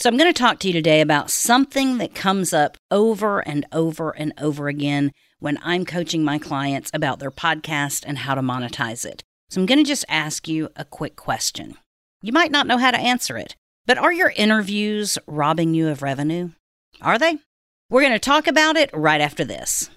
So, I'm going to talk to you today about something that comes up over and over and over again when I'm coaching my clients about their podcast and how to monetize it. So, I'm going to just ask you a quick question. You might not know how to answer it, but are your interviews robbing you of revenue? Are they? We're going to talk about it right after this.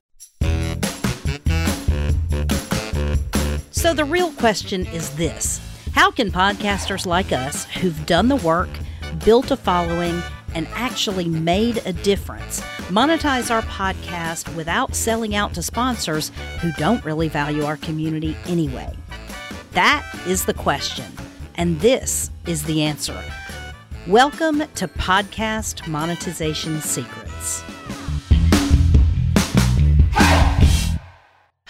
So, the real question is this How can podcasters like us who've done the work, built a following, and actually made a difference monetize our podcast without selling out to sponsors who don't really value our community anyway? That is the question, and this is the answer. Welcome to Podcast Monetization Secrets.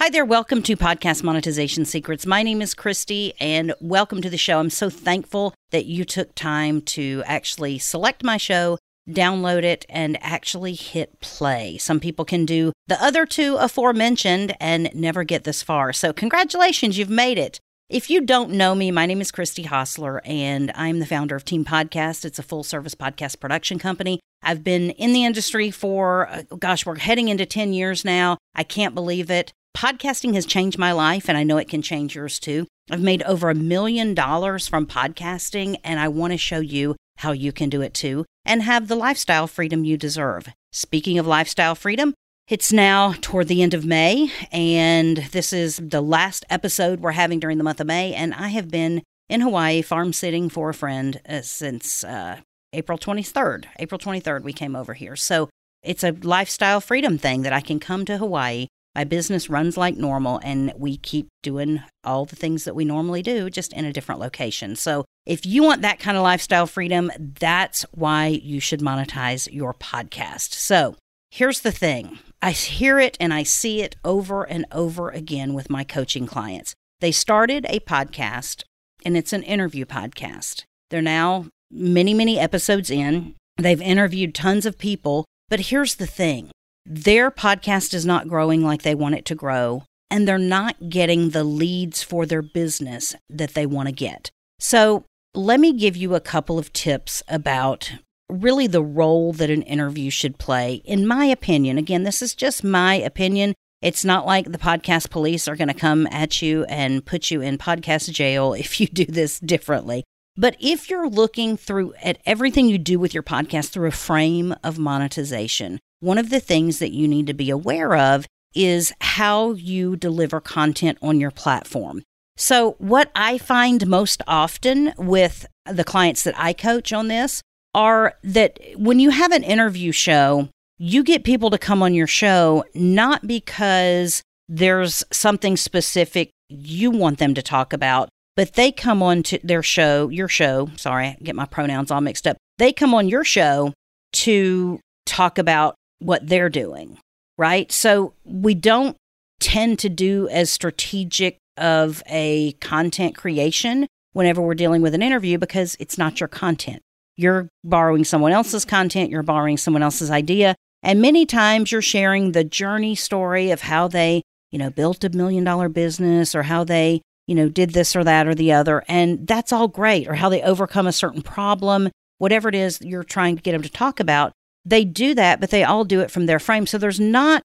Hi there, welcome to Podcast Monetization Secrets. My name is Christy, and welcome to the show. I'm so thankful that you took time to actually select my show, download it, and actually hit play. Some people can do the other two aforementioned and never get this far. So, congratulations, you've made it. If you don't know me, my name is Christy Hostler, and I'm the founder of Team Podcast. It's a full service podcast production company. I've been in the industry for, uh, gosh, we're heading into 10 years now. I can't believe it. Podcasting has changed my life, and I know it can change yours too. I've made over a million dollars from podcasting, and I want to show you how you can do it too and have the lifestyle freedom you deserve. Speaking of lifestyle freedom, it's now toward the end of May, and this is the last episode we're having during the month of May. And I have been in Hawaii farm sitting for a friend uh, since uh, April 23rd. April 23rd, we came over here. So it's a lifestyle freedom thing that I can come to Hawaii my business runs like normal, and we keep doing all the things that we normally do, just in a different location. So, if you want that kind of lifestyle freedom, that's why you should monetize your podcast. So, here's the thing I hear it and I see it over and over again with my coaching clients. They started a podcast, and it's an interview podcast. They're now many, many episodes in. They've interviewed tons of people. But here's the thing their podcast is not growing like they want it to grow, and they're not getting the leads for their business that they want to get. So, let me give you a couple of tips about really the role that an interview should play. In my opinion, again, this is just my opinion. It's not like the podcast police are going to come at you and put you in podcast jail if you do this differently. But if you're looking through at everything you do with your podcast through a frame of monetization, one of the things that you need to be aware of is how you deliver content on your platform. So, what I find most often with the clients that I coach on this are that when you have an interview show, you get people to come on your show not because there's something specific you want them to talk about, but they come on to their show, your show, sorry, I get my pronouns all mixed up. They come on your show to talk about what they're doing, right? So we don't tend to do as strategic of a content creation whenever we're dealing with an interview because it's not your content. You're borrowing someone else's content, you're borrowing someone else's idea, and many times you're sharing the journey story of how they, you know, built a million dollar business or how they you know, did this or that or the other. And that's all great, or how they overcome a certain problem, whatever it is you're trying to get them to talk about. They do that, but they all do it from their frame. So there's not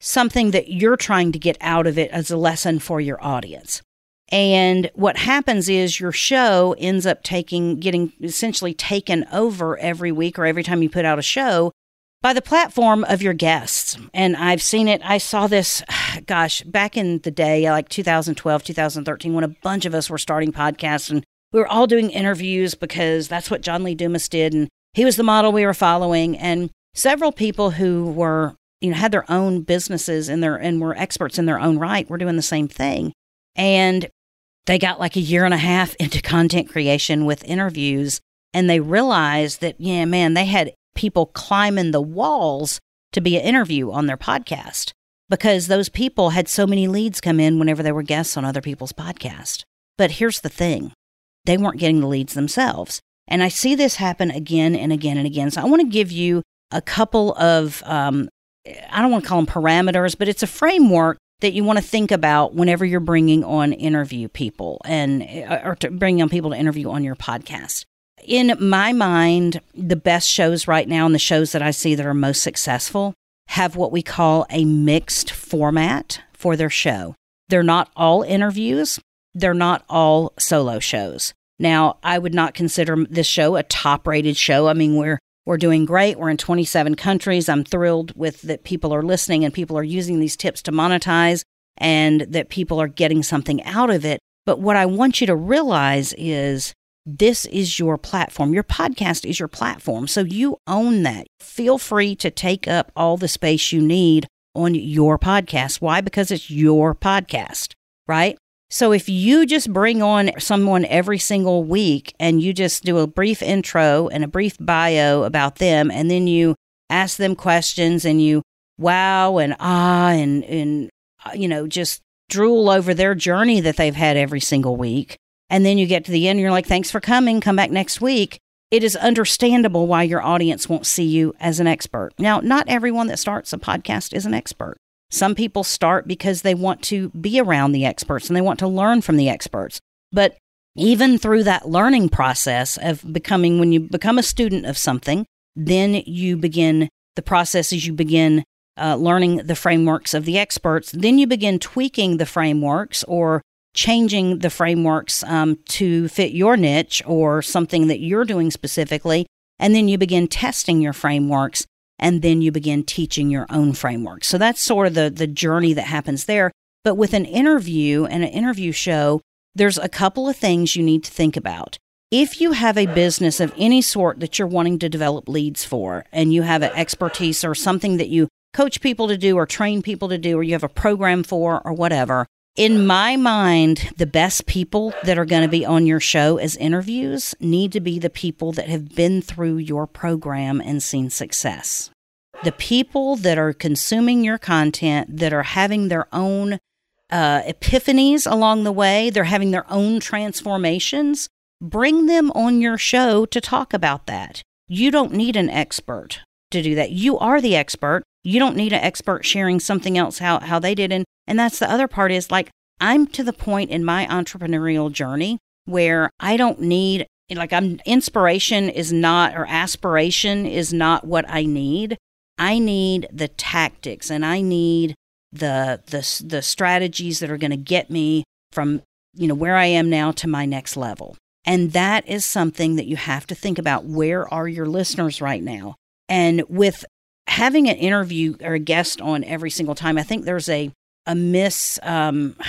something that you're trying to get out of it as a lesson for your audience. And what happens is your show ends up taking, getting essentially taken over every week or every time you put out a show by the platform of your guests. And I've seen it. I saw this, gosh, back in the day, like 2012, 2013, when a bunch of us were starting podcasts and we were all doing interviews because that's what John Lee Dumas did. And he was the model we were following. And several people who were, you know, had their own businesses and their, and were experts in their own right were doing the same thing. And they got like a year and a half into content creation with interviews and they realized that, yeah, man, they had people climbing the walls to be an interview on their podcast because those people had so many leads come in whenever they were guests on other people's podcast. But here's the thing they weren't getting the leads themselves. And I see this happen again and again and again. So I want to give you a couple of, um, I don't want to call them parameters, but it's a framework that you want to think about whenever you're bringing on interview people and or to bring on people to interview on your podcast. in my mind, the best shows right now and the shows that I see that are most successful have what we call a mixed format for their show. They're not all interviews, they're not all solo shows. Now, I would not consider this show a top rated show. I mean, we're we're doing great. We're in 27 countries. I'm thrilled with that people are listening and people are using these tips to monetize and that people are getting something out of it. But what I want you to realize is this is your platform. Your podcast is your platform. So you own that. Feel free to take up all the space you need on your podcast. Why? Because it's your podcast, right? So if you just bring on someone every single week and you just do a brief intro and a brief bio about them, and then you ask them questions and you wow and ah and, and uh, you know, just drool over their journey that they've had every single week, and then you get to the end, and you're like, thanks for coming, come back next week. It is understandable why your audience won't see you as an expert. Now, not everyone that starts a podcast is an expert. Some people start because they want to be around the experts and they want to learn from the experts. But even through that learning process of becoming, when you become a student of something, then you begin the process is you begin uh, learning the frameworks of the experts. Then you begin tweaking the frameworks or changing the frameworks um, to fit your niche or something that you're doing specifically. And then you begin testing your frameworks and then you begin teaching your own framework. So that's sort of the, the journey that happens there. But with an interview and an interview show, there's a couple of things you need to think about. If you have a business of any sort that you're wanting to develop leads for, and you have an expertise or something that you coach people to do or train people to do, or you have a program for, or whatever, in my mind, the best people that are going to be on your show as interviews need to be the people that have been through your program and seen success. The people that are consuming your content, that are having their own uh, epiphanies along the way, they're having their own transformations, bring them on your show to talk about that. You don't need an expert to do that. You are the expert. You don't need an expert sharing something else how, how they did. And, and that's the other part is like, I'm to the point in my entrepreneurial journey where I don't need, like, I'm inspiration is not, or aspiration is not what I need. I need the tactics and I need the, the, the strategies that are going to get me from, you know, where I am now to my next level. And that is something that you have to think about. Where are your listeners right now? And with having an interview or a guest on every single time, I think there's a a miss. Um,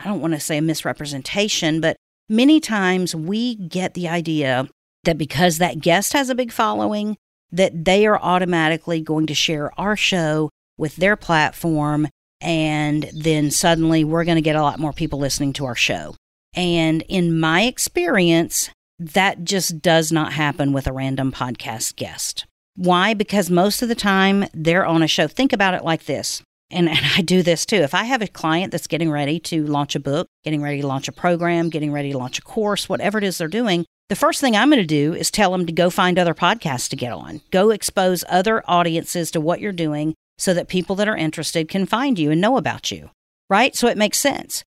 I don't want to say a misrepresentation, but many times we get the idea that because that guest has a big following, that they are automatically going to share our show with their platform, and then suddenly we're going to get a lot more people listening to our show. And in my experience, that just does not happen with a random podcast guest. Why? Because most of the time they're on a show. Think about it like this. And, and I do this too. If I have a client that's getting ready to launch a book, getting ready to launch a program, getting ready to launch a course, whatever it is they're doing, the first thing I'm going to do is tell them to go find other podcasts to get on. Go expose other audiences to what you're doing so that people that are interested can find you and know about you. Right? So it makes sense.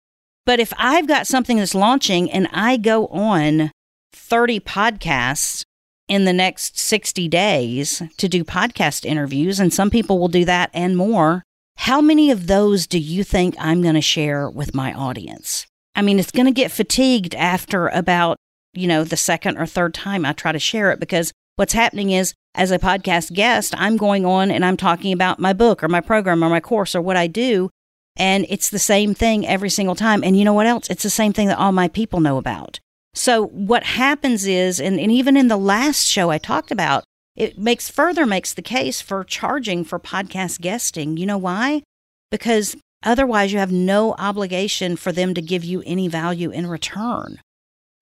But if I've got something that's launching and I go on 30 podcasts in the next 60 days to do podcast interviews, and some people will do that and more. How many of those do you think I'm going to share with my audience? I mean, it's going to get fatigued after about, you know, the second or third time I try to share it because what's happening is, as a podcast guest, I'm going on and I'm talking about my book or my program or my course or what I do. And it's the same thing every single time. And you know what else? It's the same thing that all my people know about. So what happens is, and, and even in the last show I talked about, it makes further makes the case for charging for podcast guesting. You know why? Because otherwise you have no obligation for them to give you any value in return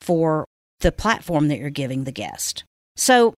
for the platform that you're giving the guest. So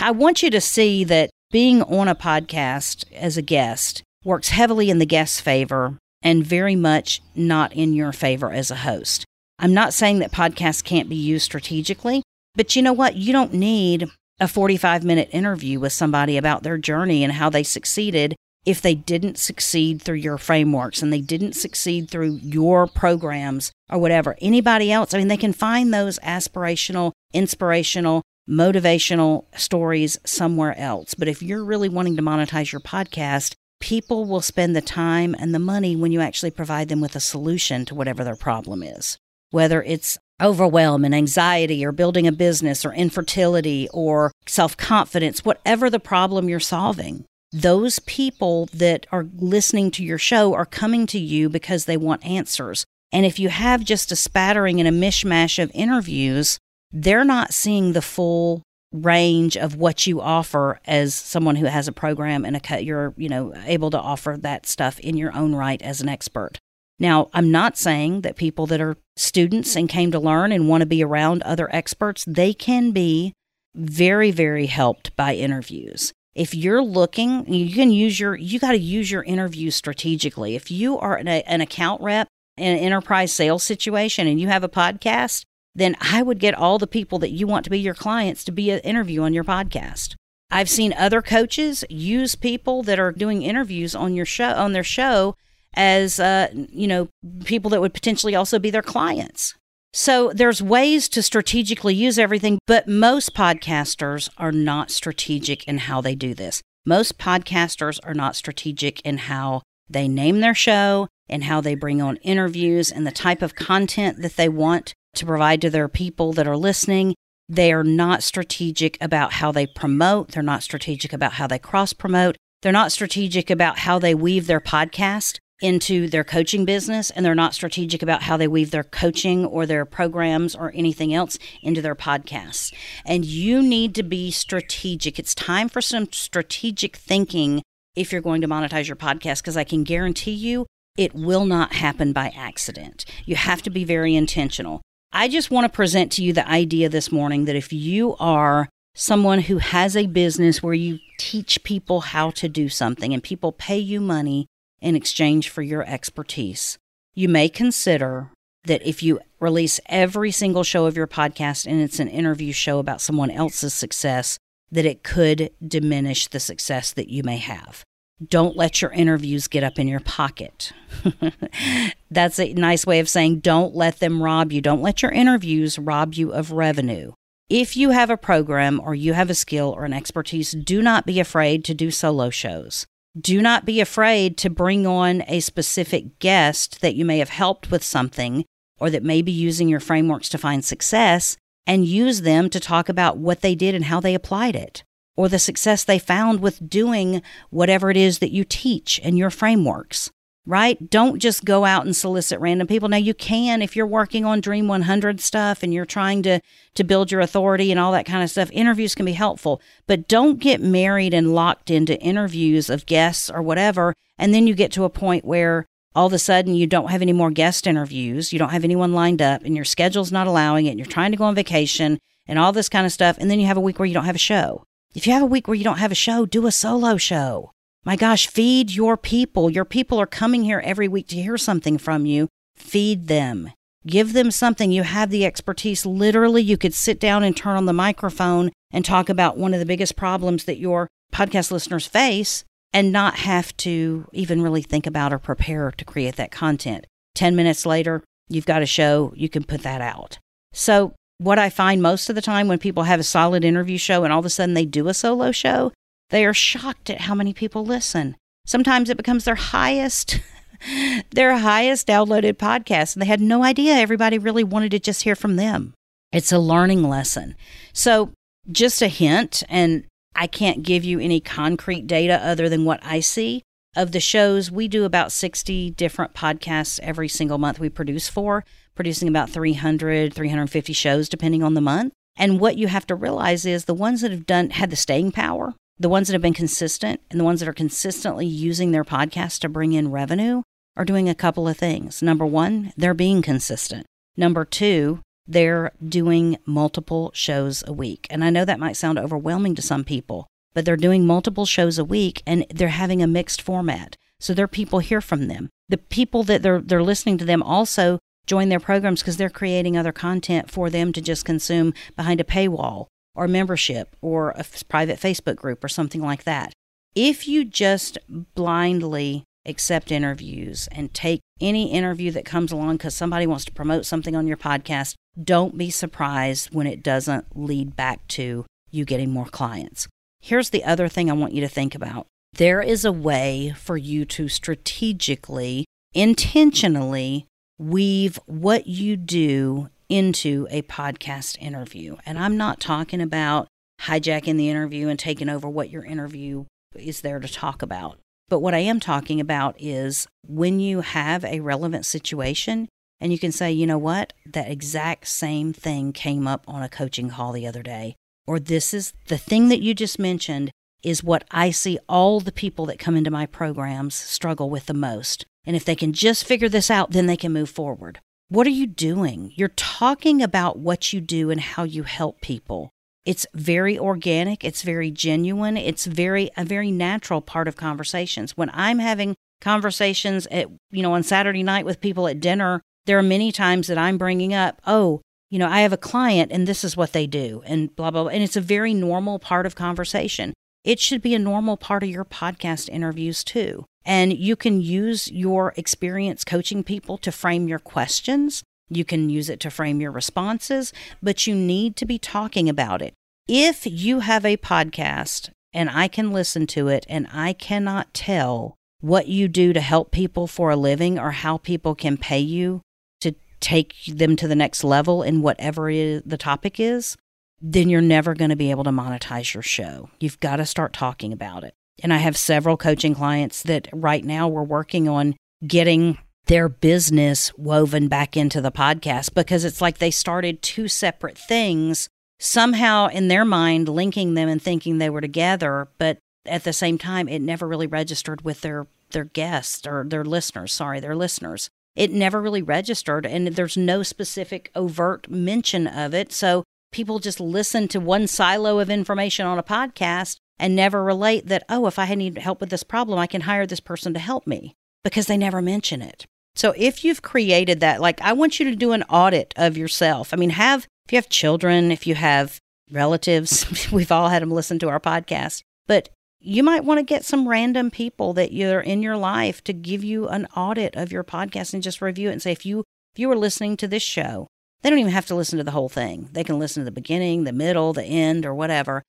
I want you to see that being on a podcast as a guest works heavily in the guest's favor and very much not in your favor as a host. I'm not saying that podcasts can't be used strategically, but you know what? You don't need a 45 minute interview with somebody about their journey and how they succeeded if they didn't succeed through your frameworks and they didn't succeed through your programs or whatever. Anybody else, I mean, they can find those aspirational, inspirational, motivational stories somewhere else. But if you're really wanting to monetize your podcast, people will spend the time and the money when you actually provide them with a solution to whatever their problem is. Whether it's overwhelm and anxiety or building a business or infertility or self confidence, whatever the problem you're solving those people that are listening to your show are coming to you because they want answers. And if you have just a spattering and a mishmash of interviews, they're not seeing the full range of what you offer as someone who has a program and a cut you're, you know, able to offer that stuff in your own right as an expert. Now, I'm not saying that people that are students and came to learn and want to be around other experts, they can be very, very helped by interviews if you're looking, you can use your, you got to use your interview strategically. If you are an, an account rep in an enterprise sales situation and you have a podcast, then I would get all the people that you want to be your clients to be an interview on your podcast. I've seen other coaches use people that are doing interviews on your show on their show as uh, you know people that would potentially also be their clients. So there's ways to strategically use everything, but most podcasters are not strategic in how they do this. Most podcasters are not strategic in how they name their show and how they bring on interviews and the type of content that they want to provide to their people that are listening. They are not strategic about how they promote. They're not strategic about how they cross promote. They're not strategic about how they weave their podcast into their coaching business and they're not strategic about how they weave their coaching or their programs or anything else into their podcasts. And you need to be strategic. It's time for some strategic thinking if you're going to monetize your podcast because I can guarantee you it will not happen by accident. You have to be very intentional. I just want to present to you the idea this morning that if you are someone who has a business where you teach people how to do something and people pay you money in exchange for your expertise. You may consider that if you release every single show of your podcast and it's an interview show about someone else's success, that it could diminish the success that you may have. Don't let your interviews get up in your pocket. That's a nice way of saying don't let them rob you. Don't let your interviews rob you of revenue. If you have a program or you have a skill or an expertise, do not be afraid to do solo shows do not be afraid to bring on a specific guest that you may have helped with something or that may be using your frameworks to find success and use them to talk about what they did and how they applied it or the success they found with doing whatever it is that you teach in your frameworks right? Don't just go out and solicit random people. Now you can if you're working on Dream 100 stuff and you're trying to to build your authority and all that kind of stuff. Interviews can be helpful, but don't get married and locked into interviews of guests or whatever and then you get to a point where all of a sudden you don't have any more guest interviews, you don't have anyone lined up and your schedule's not allowing it and you're trying to go on vacation and all this kind of stuff and then you have a week where you don't have a show. If you have a week where you don't have a show, do a solo show. My gosh, feed your people. Your people are coming here every week to hear something from you. Feed them. Give them something. You have the expertise. Literally, you could sit down and turn on the microphone and talk about one of the biggest problems that your podcast listeners face and not have to even really think about or prepare to create that content. 10 minutes later, you've got a show, you can put that out. So, what I find most of the time when people have a solid interview show and all of a sudden they do a solo show, they are shocked at how many people listen. Sometimes it becomes their highest their highest downloaded podcast and they had no idea everybody really wanted to just hear from them. It's a learning lesson. So, just a hint and I can't give you any concrete data other than what I see of the shows. We do about 60 different podcasts every single month we produce for, producing about 300, 350 shows depending on the month. And what you have to realize is the ones that have done had the staying power the ones that have been consistent and the ones that are consistently using their podcast to bring in revenue are doing a couple of things. Number one, they're being consistent. Number two, they're doing multiple shows a week. And I know that might sound overwhelming to some people, but they're doing multiple shows a week and they're having a mixed format. So their people hear from them. The people that they're they're listening to them also join their programs because they're creating other content for them to just consume behind a paywall or membership or a private Facebook group or something like that. If you just blindly accept interviews and take any interview that comes along because somebody wants to promote something on your podcast, don't be surprised when it doesn't lead back to you getting more clients. Here's the other thing I want you to think about there is a way for you to strategically, intentionally weave what you do into a podcast interview. And I'm not talking about hijacking the interview and taking over what your interview is there to talk about. But what I am talking about is when you have a relevant situation and you can say, you know what, that exact same thing came up on a coaching call the other day. Or this is the thing that you just mentioned is what I see all the people that come into my programs struggle with the most. And if they can just figure this out, then they can move forward. What are you doing? You're talking about what you do and how you help people. It's very organic, it's very genuine, it's very a very natural part of conversations. When I'm having conversations at you know on Saturday night with people at dinner, there are many times that I'm bringing up, "Oh, you know, I have a client and this is what they do," and blah blah, blah. and it's a very normal part of conversation. It should be a normal part of your podcast interviews too. And you can use your experience coaching people to frame your questions. You can use it to frame your responses, but you need to be talking about it. If you have a podcast and I can listen to it and I cannot tell what you do to help people for a living or how people can pay you to take them to the next level in whatever the topic is, then you're never going to be able to monetize your show. You've got to start talking about it. And I have several coaching clients that right now we're working on getting their business woven back into the podcast because it's like they started two separate things, somehow in their mind linking them and thinking they were together, but at the same time it never really registered with their their guests or their listeners, sorry, their listeners. It never really registered and there's no specific overt mention of it. So people just listen to one silo of information on a podcast and never relate that, oh, if I need help with this problem, I can hire this person to help me because they never mention it. So if you've created that, like I want you to do an audit of yourself. I mean, have, if you have children, if you have relatives, we've all had them listen to our podcast, but you might want to get some random people that you're in your life to give you an audit of your podcast and just review it and say, if you, if you were listening to this show, they don't even have to listen to the whole thing. They can listen to the beginning, the middle, the end, or whatever.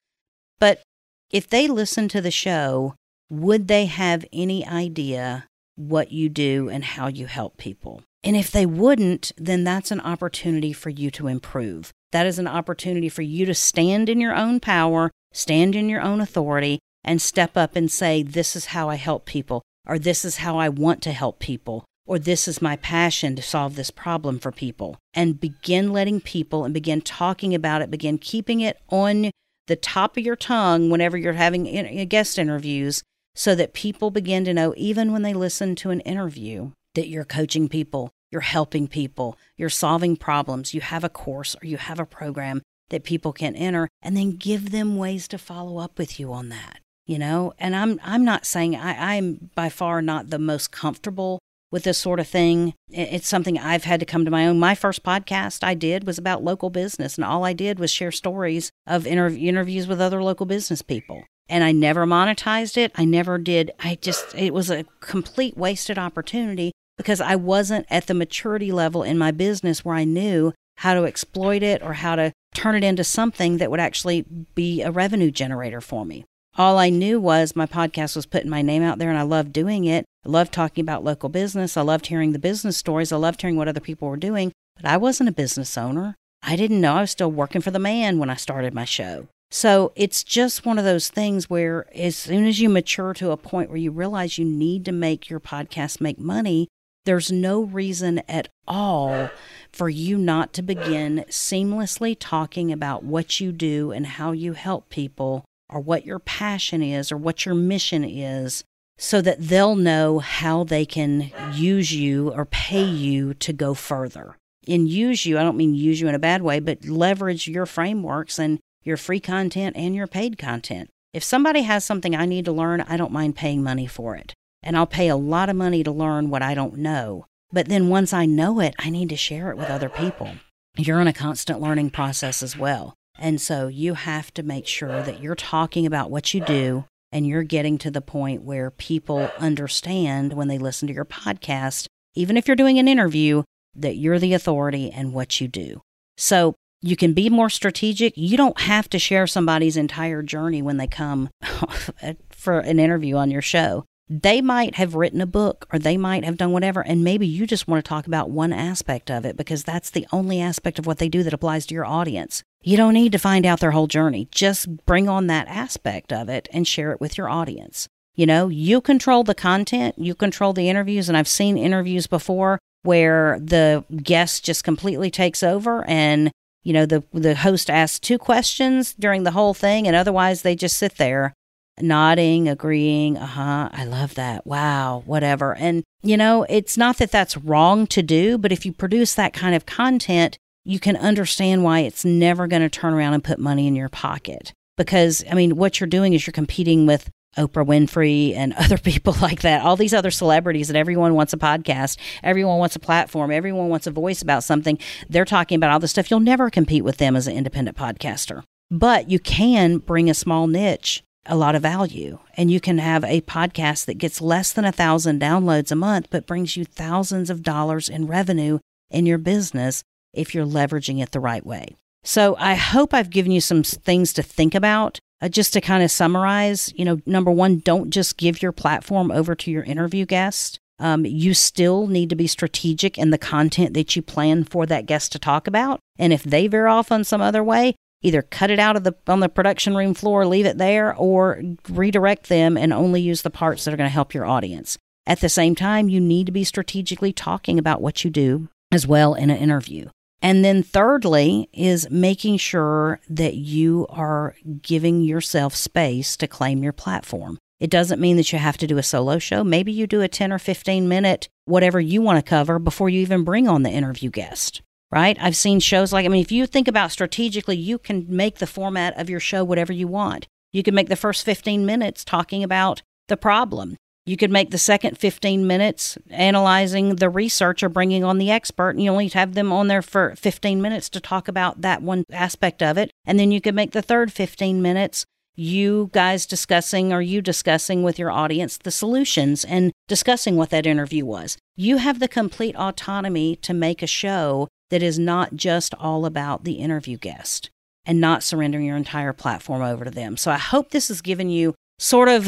But if they listen to the show, would they have any idea what you do and how you help people? And if they wouldn't, then that's an opportunity for you to improve. That is an opportunity for you to stand in your own power, stand in your own authority, and step up and say, This is how I help people, or this is how I want to help people, or this is my passion to solve this problem for people. And begin letting people and begin talking about it, begin keeping it on the top of your tongue whenever you're having uh, guest interviews so that people begin to know, even when they listen to an interview, that you're coaching people, you're helping people, you're solving problems, you have a course or you have a program that people can enter, and then give them ways to follow up with you on that. You know, and I'm I'm not saying I, I'm by far not the most comfortable with this sort of thing. It's something I've had to come to my own. My first podcast I did was about local business, and all I did was share stories of interviews with other local business people. And I never monetized it. I never did. I just, it was a complete wasted opportunity because I wasn't at the maturity level in my business where I knew how to exploit it or how to turn it into something that would actually be a revenue generator for me. All I knew was my podcast was putting my name out there and I loved doing it. I loved talking about local business. I loved hearing the business stories. I loved hearing what other people were doing, but I wasn't a business owner. I didn't know I was still working for the man when I started my show. So it's just one of those things where as soon as you mature to a point where you realize you need to make your podcast make money, there's no reason at all for you not to begin seamlessly talking about what you do and how you help people or what your passion is or what your mission is so that they'll know how they can use you or pay you to go further. In use you, I don't mean use you in a bad way, but leverage your frameworks and your free content and your paid content. If somebody has something I need to learn, I don't mind paying money for it. And I'll pay a lot of money to learn what I don't know. But then once I know it, I need to share it with other people. You're in a constant learning process as well. And so you have to make sure that you're talking about what you do and you're getting to the point where people understand when they listen to your podcast, even if you're doing an interview, that you're the authority and what you do. So you can be more strategic. You don't have to share somebody's entire journey when they come for an interview on your show. They might have written a book or they might have done whatever, and maybe you just want to talk about one aspect of it because that's the only aspect of what they do that applies to your audience. You don't need to find out their whole journey. Just bring on that aspect of it and share it with your audience. You know, you control the content, you control the interviews, and I've seen interviews before where the guest just completely takes over and you know the the host asks two questions during the whole thing and otherwise they just sit there nodding agreeing uh-huh i love that wow whatever and you know it's not that that's wrong to do but if you produce that kind of content you can understand why it's never going to turn around and put money in your pocket because i mean what you're doing is you're competing with Oprah Winfrey and other people like that, all these other celebrities that everyone wants a podcast, everyone wants a platform, everyone wants a voice about something. They're talking about all this stuff. You'll never compete with them as an independent podcaster, but you can bring a small niche a lot of value and you can have a podcast that gets less than a thousand downloads a month but brings you thousands of dollars in revenue in your business if you're leveraging it the right way so i hope i've given you some things to think about uh, just to kind of summarize, you know, number one, don't just give your platform over to your interview guest. Um, you still need to be strategic in the content that you plan for that guest to talk about. And if they veer off on some other way, either cut it out of the on the production room floor, leave it there, or redirect them and only use the parts that are going to help your audience. At the same time, you need to be strategically talking about what you do as well in an interview. And then, thirdly, is making sure that you are giving yourself space to claim your platform. It doesn't mean that you have to do a solo show. Maybe you do a 10 or 15 minute, whatever you want to cover before you even bring on the interview guest, right? I've seen shows like, I mean, if you think about strategically, you can make the format of your show whatever you want. You can make the first 15 minutes talking about the problem. You could make the second 15 minutes analyzing the research or bringing on the expert, and you only have them on there for 15 minutes to talk about that one aspect of it. And then you could make the third 15 minutes you guys discussing or you discussing with your audience the solutions and discussing what that interview was. You have the complete autonomy to make a show that is not just all about the interview guest and not surrendering your entire platform over to them. So I hope this has given you sort of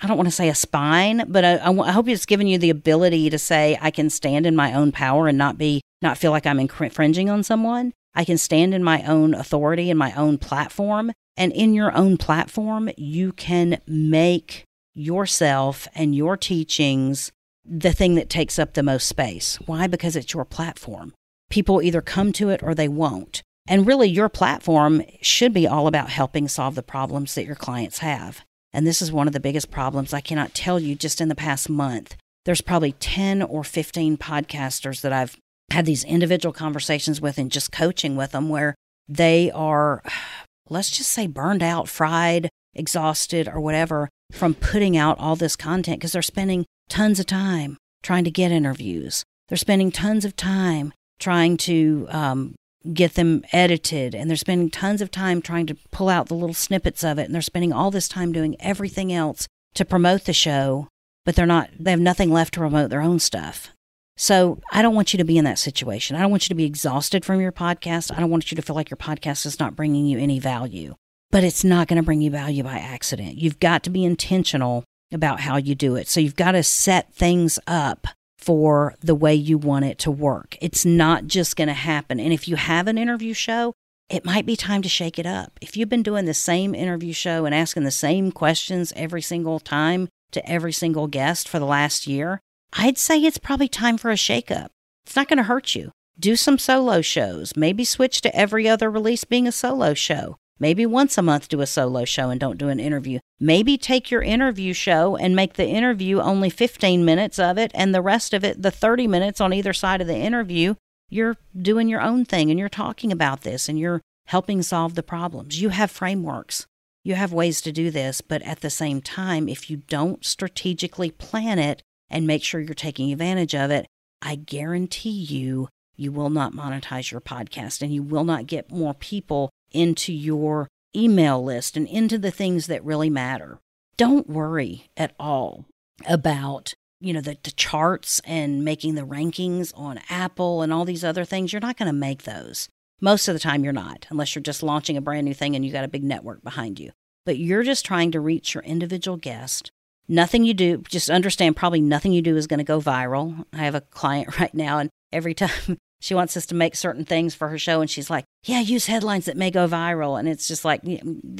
I don't want to say a spine, but I, I, hope it's given you the ability to say I can stand in my own power and not be not feel like I'm infringing on someone. I can stand in my own authority and my own platform, and in your own platform, you can make yourself and your teachings the thing that takes up the most space. Why? Because it's your platform. People either come to it or they won't. And really, your platform should be all about helping solve the problems that your clients have. And this is one of the biggest problems I cannot tell you just in the past month. There's probably 10 or 15 podcasters that I've had these individual conversations with and just coaching with them where they are, let's just say, burned out, fried, exhausted, or whatever from putting out all this content because they're spending tons of time trying to get interviews. They're spending tons of time trying to um, get them edited. And they're spending tons of time trying to pull out the little snippets of it. And they're spending all this time doing everything else to promote the show but they're not they have nothing left to promote their own stuff. So i don't want you to be in that situation. I don't want you to be exhausted from your podcast. I don't want you to feel like your podcast is not bringing you any value but it's not going to bring you value by accident. You've got to be intentional about how you do it. So you've got to set things up for the way you want it to work. It's not just going to happen. And if you have an interview show, it might be time to shake it up. If you've been doing the same interview show and asking the same questions every single time to every single guest for the last year, I'd say it's probably time for a shakeup. It's not going to hurt you. Do some solo shows. Maybe switch to every other release being a solo show. Maybe once a month do a solo show and don't do an interview. Maybe take your interview show and make the interview only 15 minutes of it and the rest of it, the 30 minutes on either side of the interview, you're doing your own thing and you're talking about this and you're helping solve the problems. You have frameworks. You have ways to do this, but at the same time, if you don't strategically plan it and make sure you're taking advantage of it, I guarantee you, you will not monetize your podcast and you will not get more people into your email list and into the things that really matter. don't worry at all about you know the, the charts and making the rankings on apple and all these other things. You're not going to make those. Most of the time you're not unless you're just launching a brand new thing and you got a big network behind you. But you're just trying to reach your individual guest. Nothing you do just understand probably nothing you do is going to go viral. I have a client right now and every time she wants us to make certain things for her show and she's like yeah use headlines that may go viral. And it's just like you,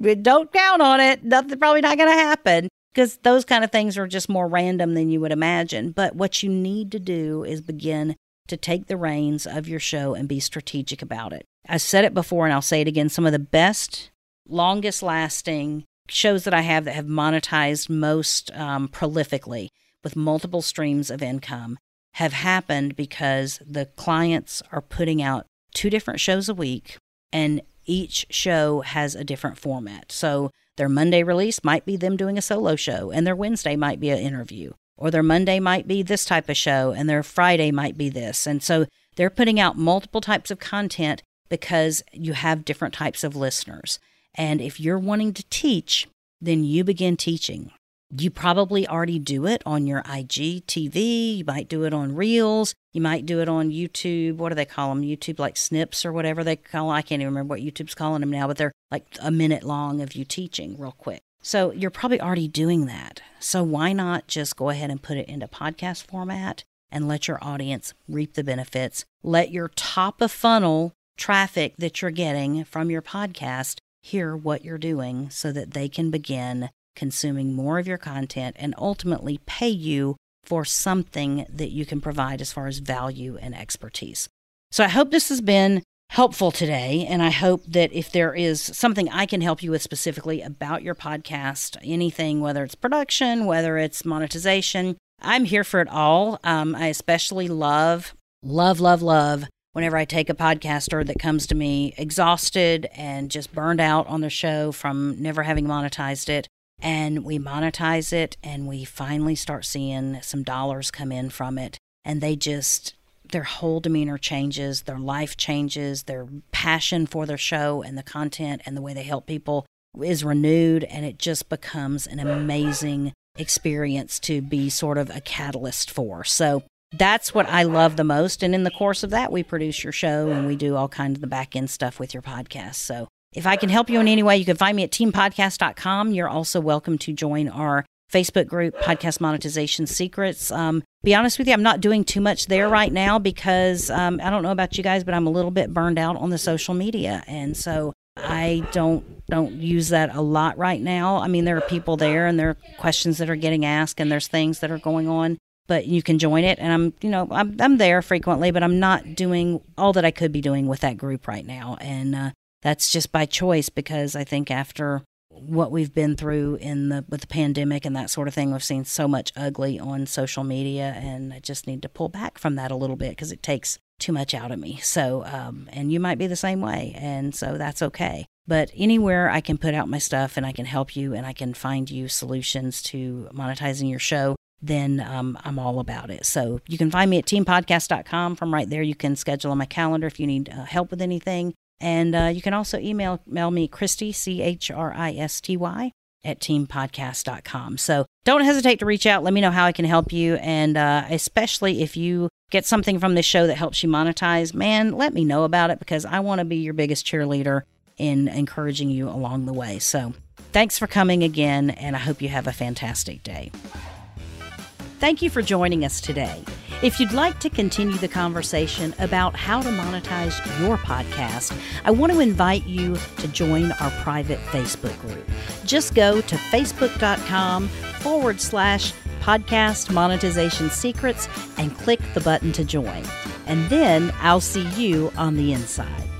you, don't count on it. Nothing probably not going to happen. Because those kind of things are just more random than you would imagine. But what you need to do is begin to take the reins of your show and be strategic about it. I said it before and i'll say it again. Some of the best longest lasting shows that i have that have monetized most um, prolifically with multiple streams of income have happened because the clients are putting out two different shows a week and each show has a different format. So their Monday release might be them doing a solo show and their Wednesday might be an interview or their Monday might be this type of show and their Friday might be this. And so they're putting out multiple types of content because you have different types of listeners. And if you're wanting to teach, then you begin teaching. You probably already do it on your IGTV. You might do it on Reels. You might do it on YouTube. What do they call them? YouTube like snips or whatever they call. I can't even remember what YouTube's calling them now, but they're like a minute long of you teaching real quick. So you're probably already doing that. So why not just go ahead and put it into podcast format and let your audience reap the benefits? Let your top of funnel traffic that you're getting from your podcast hear what you're doing so that they can begin consuming more of your content, and ultimately pay you for something that you can provide as far as value and expertise. So I hope this has been helpful today. And I hope that if there is something I can help you with specifically about your podcast, anything, whether it's production, whether it's monetization, I'm here for it all. Um, I especially love, love, love, love whenever I take a podcaster that comes to me exhausted and just burned out on their show from never having monetized it and we monetize it and we finally start seeing some dollars come in from it and they just their whole demeanor changes their life changes their passion for their show and the content and the way they help people is renewed and it just becomes an amazing experience to be sort of a catalyst for so that's what I love the most. And in the course of that, we produce your show and we do all kinds of the back end stuff with your podcast. So if I can help you in any way, you can find me at teampodcast.com. You're also welcome to join our Facebook group, Podcast Monetization Secrets. Um, be honest with you, I'm not doing too much there right now because um, I don't know about you guys, but I'm a little bit burned out on the social media, and so I don't don't use that a lot right now. I mean, there are people there, and there are questions that are getting asked, and there's things that are going on. But you can join it, and I'm you know I'm I'm there frequently, but I'm not doing all that I could be doing with that group right now, and uh, that's just by choice because I think after what we've been through in the with the pandemic and that sort of thing, we've seen so much ugly on social media, and I just need to pull back from that a little bit because it takes too much out of me. So, um, and you might be the same way, and so that's okay. But anywhere I can put out my stuff and I can help you and I can find you solutions to monetizing your show, then um, I'm all about it. So you can find me at teampodcast.com. From right there, you can schedule on my calendar if you need uh, help with anything. And uh, you can also email, email me, Christy, C H R I S T Y, at teampodcast.com. So don't hesitate to reach out. Let me know how I can help you. And uh, especially if you get something from this show that helps you monetize, man, let me know about it because I want to be your biggest cheerleader in encouraging you along the way. So thanks for coming again, and I hope you have a fantastic day. Thank you for joining us today. If you'd like to continue the conversation about how to monetize your podcast, I want to invite you to join our private Facebook group. Just go to facebook.com forward slash podcast monetization secrets and click the button to join. And then I'll see you on the inside.